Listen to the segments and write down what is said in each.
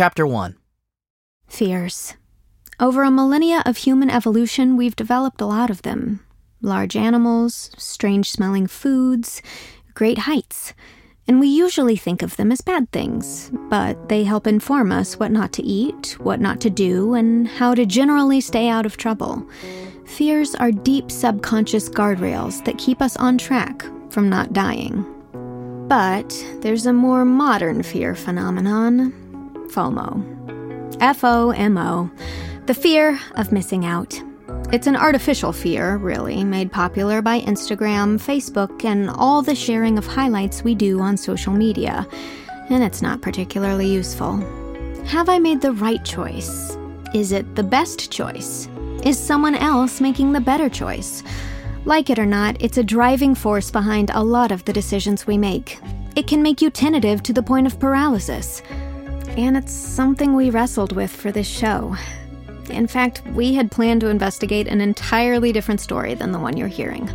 Chapter 1 Fears. Over a millennia of human evolution, we've developed a lot of them large animals, strange smelling foods, great heights. And we usually think of them as bad things, but they help inform us what not to eat, what not to do, and how to generally stay out of trouble. Fears are deep subconscious guardrails that keep us on track from not dying. But there's a more modern fear phenomenon FOMO. F O M O. The fear of missing out. It's an artificial fear, really, made popular by Instagram, Facebook, and all the sharing of highlights we do on social media. And it's not particularly useful. Have I made the right choice? Is it the best choice? Is someone else making the better choice? Like it or not, it's a driving force behind a lot of the decisions we make. It can make you tentative to the point of paralysis. And it's something we wrestled with for this show. In fact, we had planned to investigate an entirely different story than the one you're hearing.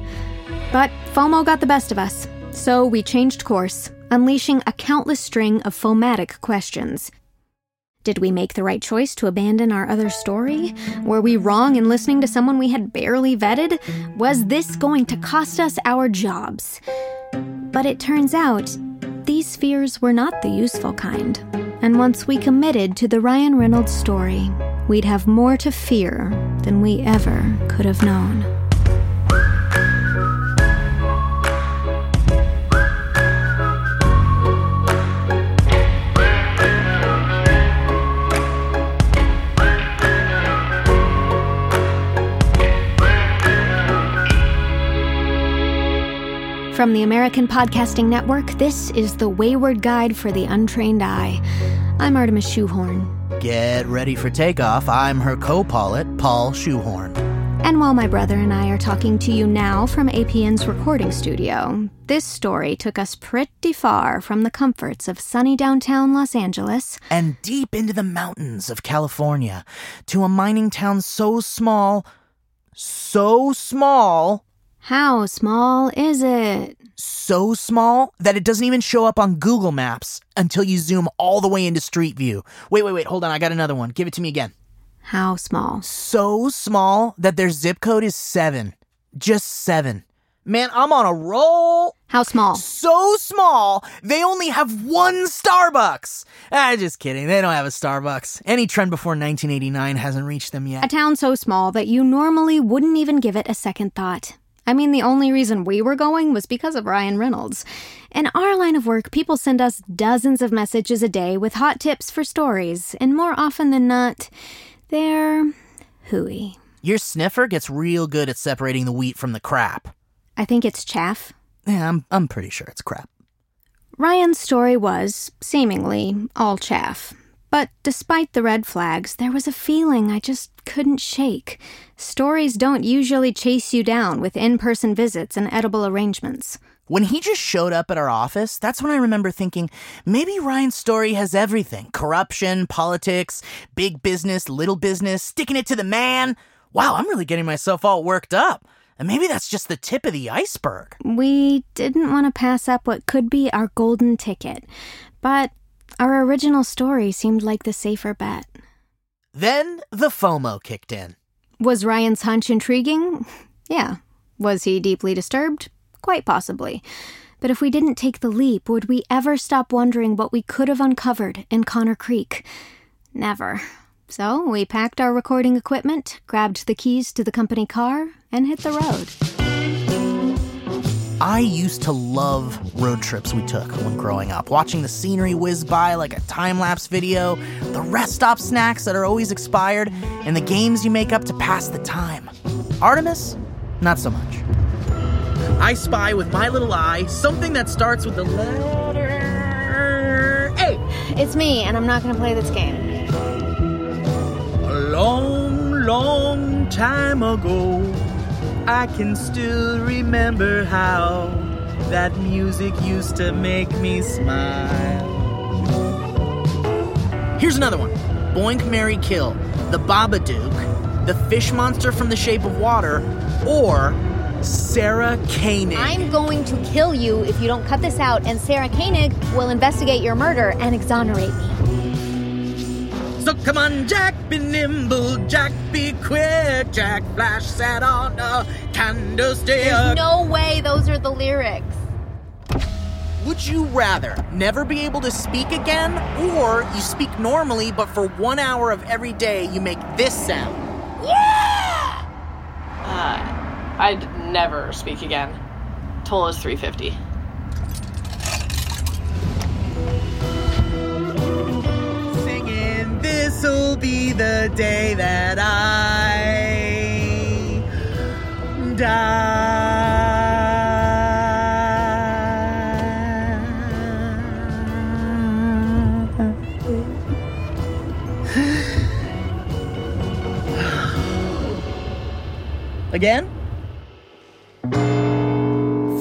But FOMO got the best of us, so we changed course, unleashing a countless string of fomatic questions. Did we make the right choice to abandon our other story? Were we wrong in listening to someone we had barely vetted? Was this going to cost us our jobs? But it turns out, these fears were not the useful kind. And once we committed to the Ryan Reynolds story, we'd have more to fear than we ever could have known. From the American Podcasting Network, this is the Wayward Guide for the Untrained Eye. I'm Artemis Shoehorn. Get ready for takeoff. I'm her co pilot, Paul Shoehorn. And while my brother and I are talking to you now from APN's recording studio, this story took us pretty far from the comforts of sunny downtown Los Angeles And deep into the mountains of California to a mining town so small, so small, How small is it? so small that it doesn't even show up on Google Maps until you zoom all the way into Street View. Wait, wait, wait, hold on. I got another one. Give it to me again. How small? So small that their zip code is seven. Just seven. Man, I'm on a roll. How small? So small, they only have one Starbucks. Ah, just kidding. They don't have a Starbucks. Any trend before 1989 hasn't reached them yet. A town so small that you normally wouldn't even give it a second thought. I mean, the only reason we were going was because of Ryan Reynolds. In our line of work, people send us dozens of messages a day with hot tips for stories, and more often than not, they're hooey. Your sniffer gets real good at separating the wheat from the crap. I think it's chaff. Yeah, I'm, I'm pretty sure it's crap. Ryan's story was, seemingly, all chaff. But despite the red flags, there was a feeling I just couldn't shake. Stories don't usually chase you down with in person visits and edible arrangements. When he just showed up at our office, that's when I remember thinking maybe Ryan's story has everything corruption, politics, big business, little business, sticking it to the man. Wow, I'm really getting myself all worked up. And maybe that's just the tip of the iceberg. We didn't want to pass up what could be our golden ticket, but our original story seemed like the safer bet. Then the FOMO kicked in. Was Ryan's hunch intriguing? Yeah. Was he deeply disturbed? Quite possibly. But if we didn't take the leap, would we ever stop wondering what we could have uncovered in Connor Creek? Never. So we packed our recording equipment, grabbed the keys to the company car, and hit the road. I used to love road trips we took when growing up, watching the scenery whiz by like a time lapse video, the rest stop snacks that are always expired, and the games you make up to pass the time. Artemis, not so much. I spy with my little eye something that starts with the letter A. It's me, and I'm not going to play this game. A long, long time ago, I can still remember how that music used to make me smile. Here's another one Boink, Mary Kill, The Babadook, The Fish Monster from the Shape of Water, or Sarah Koenig. I'm going to kill you if you don't cut this out, and Sarah Koenig will investigate your murder and exonerate me. So come on, Jack, be nimble, Jack, be quick, Jack, flash sat on a candlestick. There's no way those are the lyrics. Would you rather never be able to speak again, or you speak normally, but for one hour of every day you make this sound? Yeah! Uh, I'd never speak again. Toll is 350. This'll be the day that I die. Again?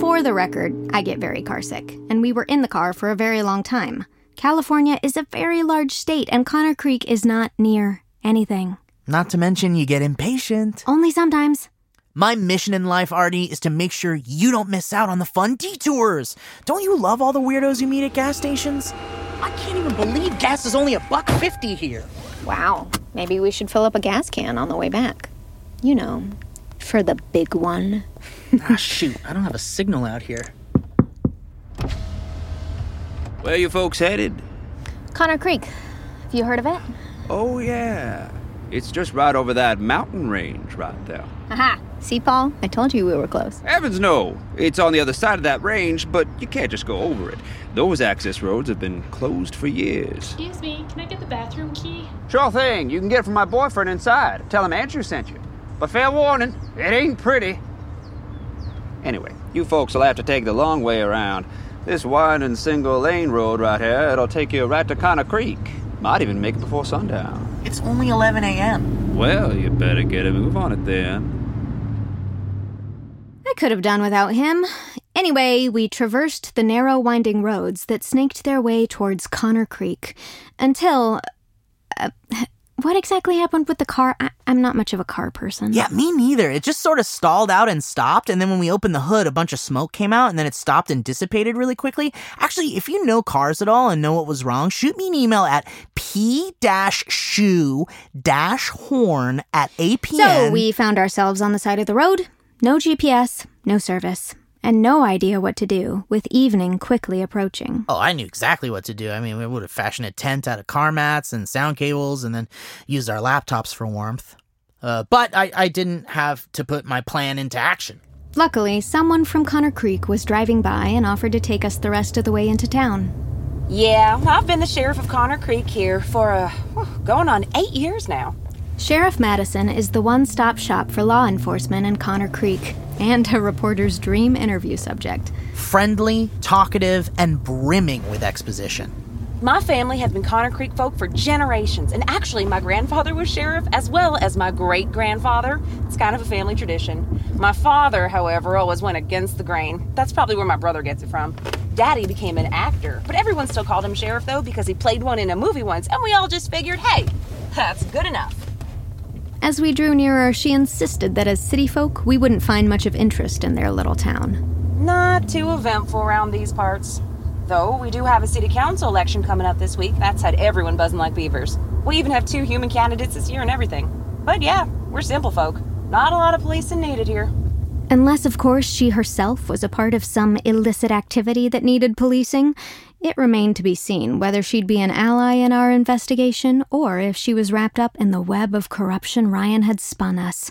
For the record, I get very carsick, and we were in the car for a very long time. California is a very large state, and Connor Creek is not near anything. Not to mention, you get impatient. Only sometimes. My mission in life, Artie, is to make sure you don't miss out on the fun detours. Don't you love all the weirdos you meet at gas stations? I can't even believe gas is only a buck fifty here. Wow. Maybe we should fill up a gas can on the way back. You know, for the big one. ah, shoot. I don't have a signal out here. Where you folks headed? Connor Creek. Have you heard of it? Oh, yeah. It's just right over that mountain range right there. Aha. See, Paul? I told you we were close. Heavens no! It's on the other side of that range, but you can't just go over it. Those access roads have been closed for years. Excuse me, can I get the bathroom key? Sure thing. You can get it from my boyfriend inside. Tell him Andrew sent you. But fair warning, it ain't pretty. Anyway, you folks will have to take the long way around. This winding single lane road right here, it'll take you right to Connor Creek. Might even make it before sundown. It's only 11 a.m. Well, you better get a move on it then. I could have done without him. Anyway, we traversed the narrow, winding roads that snaked their way towards Connor Creek until. Uh, what exactly happened with the car? I- am not much of a car person. Yeah, me neither. It just sort of stalled out and stopped, and then when we opened the hood, a bunch of smoke came out, and then it stopped and dissipated really quickly. Actually, if you know cars at all and know what was wrong, shoot me an email at p-shoe-horn at apn. So we found ourselves on the side of the road. No GPS, no service and no idea what to do, with evening quickly approaching. Oh, I knew exactly what to do. I mean, we would have fashioned a tent out of car mats and sound cables and then used our laptops for warmth. Uh, but I, I didn't have to put my plan into action. Luckily, someone from Connor Creek was driving by and offered to take us the rest of the way into town. Yeah, I've been the sheriff of Connor Creek here for, uh, going on eight years now. Sheriff Madison is the one stop shop for law enforcement in Connor Creek and a reporter's dream interview subject. Friendly, talkative, and brimming with exposition. My family have been Connor Creek folk for generations, and actually, my grandfather was sheriff as well as my great grandfather. It's kind of a family tradition. My father, however, always went against the grain. That's probably where my brother gets it from. Daddy became an actor, but everyone still called him sheriff though because he played one in a movie once, and we all just figured, hey, that's good enough. As we drew nearer, she insisted that as city folk, we wouldn't find much of interest in their little town. Not too eventful around these parts. Though we do have a city council election coming up this week. That's had everyone buzzing like beavers. We even have two human candidates this year and everything. But yeah, we're simple folk. Not a lot of policing needed here. Unless, of course, she herself was a part of some illicit activity that needed policing, it remained to be seen whether she'd be an ally in our investigation or if she was wrapped up in the web of corruption Ryan had spun us.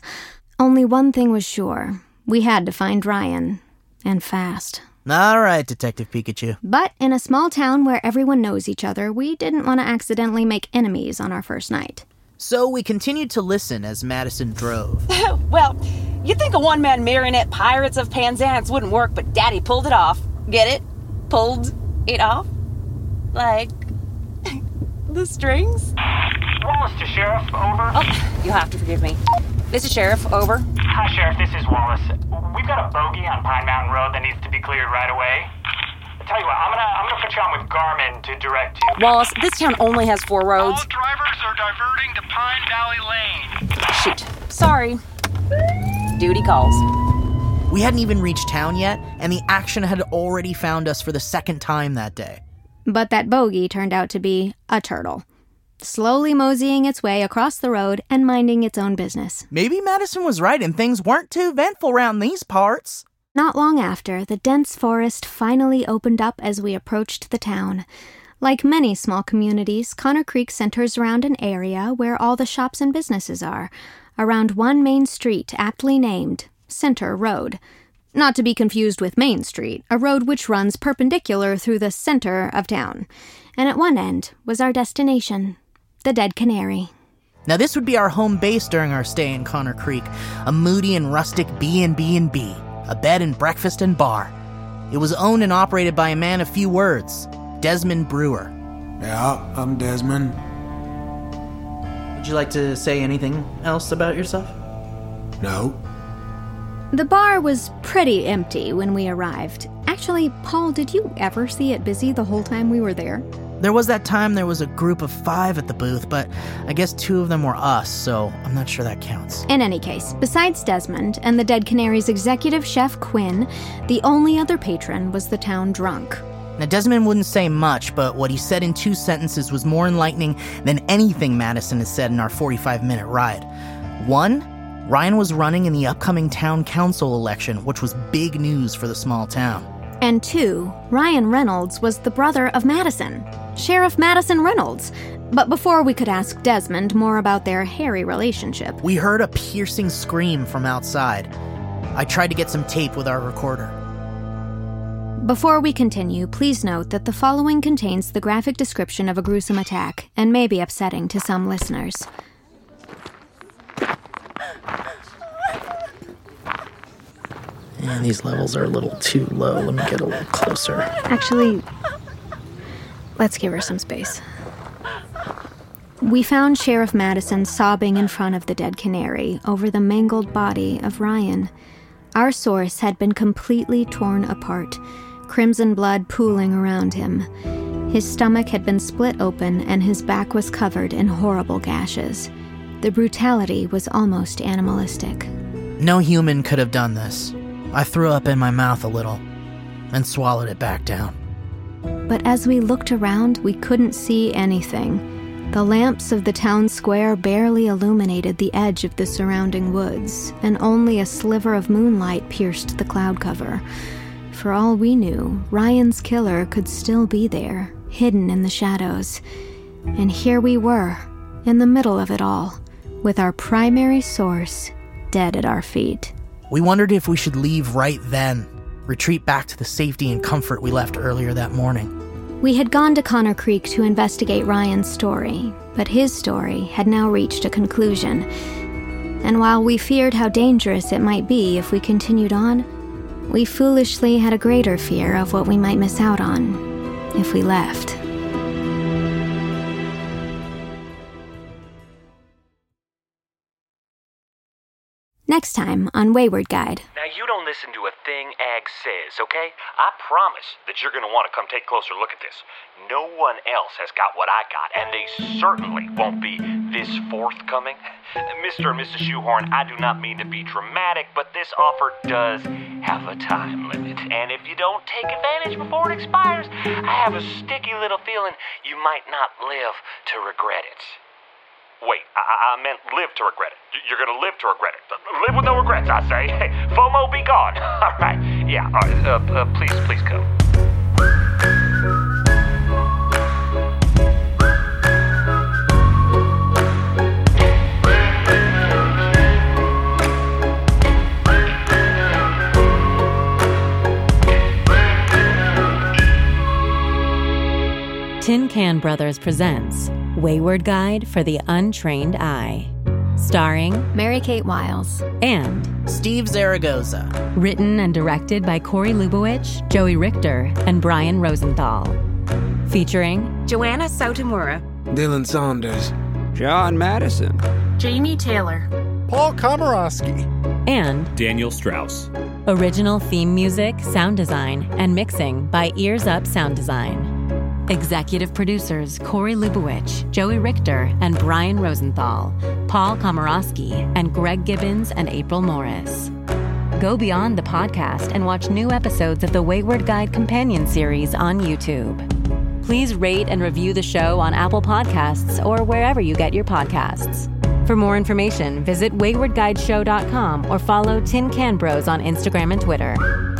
Only one thing was sure we had to find Ryan, and fast. All right, Detective Pikachu. But in a small town where everyone knows each other, we didn't want to accidentally make enemies on our first night. So we continued to listen as Madison drove. well, you'd think a one man marionette Pirates of Penzance wouldn't work, but Daddy pulled it off. Get it? Pulled it off? Like the strings? Wallace to Sheriff, over. Oh, you'll have to forgive me. This is Sheriff, over. Hi, Sheriff, this is Wallace. We've got a bogey on Pine Mountain Road that needs to be cleared right away. I tell you what, I'm gonna I'm gonna put you on with Garmin to direct you. Wallace, this town only has four roads. All drivers are diverting to Pine Valley Lane. Shoot. Sorry. Duty calls. We hadn't even reached town yet, and the action had already found us for the second time that day. But that bogey turned out to be a turtle. slowly moseying its way across the road and minding its own business. Maybe Madison was right and things weren't too eventful around these parts. Not long after, the dense forest finally opened up as we approached the town. Like many small communities, Connor Creek centers around an area where all the shops and businesses are, around one main street aptly named Center Road. Not to be confused with Main Street, a road which runs perpendicular through the center of town. And at one end was our destination, the Dead Canary. Now this would be our home base during our stay in Connor Creek, a moody and rustic B&B and B, a bed and breakfast and bar. It was owned and operated by a man of few words, Desmond Brewer. Yeah, I'm Desmond. Would you like to say anything else about yourself? No. The bar was pretty empty when we arrived. Actually, Paul, did you ever see it busy the whole time we were there? There was that time there was a group of five at the booth, but I guess two of them were us, so I'm not sure that counts. In any case, besides Desmond and the Dead Canary's executive chef Quinn, the only other patron was the town drunk. Now, Desmond wouldn't say much, but what he said in two sentences was more enlightening than anything Madison has said in our 45 minute ride. One, Ryan was running in the upcoming town council election, which was big news for the small town. And two, Ryan Reynolds was the brother of Madison, Sheriff Madison Reynolds. But before we could ask Desmond more about their hairy relationship, We heard a piercing scream from outside. I tried to get some tape with our recorder. before we continue, please note that the following contains the graphic description of a gruesome attack and may be upsetting to some listeners. And these levels are a little too low. Let me get a little closer. Actually, let's give her some space. We found Sheriff Madison sobbing in front of the dead canary over the mangled body of Ryan. Our source had been completely torn apart, crimson blood pooling around him. His stomach had been split open and his back was covered in horrible gashes. The brutality was almost animalistic. No human could have done this. I threw up in my mouth a little and swallowed it back down. But as we looked around, we couldn't see anything. The lamps of the town square barely illuminated the edge of the surrounding woods, and only a sliver of moonlight pierced the cloud cover. For all we knew, Ryan's killer could still be there, hidden in the shadows. And here we were, in the middle of it all, with our primary source dead at our feet. We wondered if we should leave right then, retreat back to the safety and comfort we left earlier that morning. We had gone to Connor Creek to investigate Ryan's story, but his story had now reached a conclusion. And while we feared how dangerous it might be if we continued on, we foolishly had a greater fear of what we might miss out on if we left. Next time on Wayward Guide. Now, you don't listen to a thing Ag says, okay? I promise that you're going to want to come take a closer look at this. No one else has got what I got, and they certainly won't be this forthcoming. Mr. and Mrs. Shoehorn, I do not mean to be dramatic, but this offer does have a time limit. And if you don't take advantage before it expires, I have a sticky little feeling you might not live to regret it. Wait, I, I meant live to regret it. You're gonna live to regret it. Live with no regrets, I say. FOMO be gone. All right. Yeah. All right. Uh, uh, please, please come. Tin Can Brothers presents Wayward Guide for the Untrained Eye. Starring Mary Kate Wiles. and Steve Zaragoza. written and directed by Corey Lubowich, Joey Richter, and Brian Rosenthal. Featuring Joanna Sotomura. Dylan Saunders. Jon Matteson. Jamie Taylor. Paul Komorowski. and Daniel Strauss. original theme music, sound design, and mixing by Ears Up Sound Design. Executive producers Corey Lubowich, Joey Richter, and Brian Rosenthal, Paul Komorowski, and Greg Gibbons and April Morris. Go beyond the podcast and watch new episodes of the Wayward Guide Companion series on YouTube. Please rate and review the show on Apple Podcasts or wherever you get your podcasts. For more information, visit waywardguideshow.com or follow Tin Can Bros on Instagram and Twitter.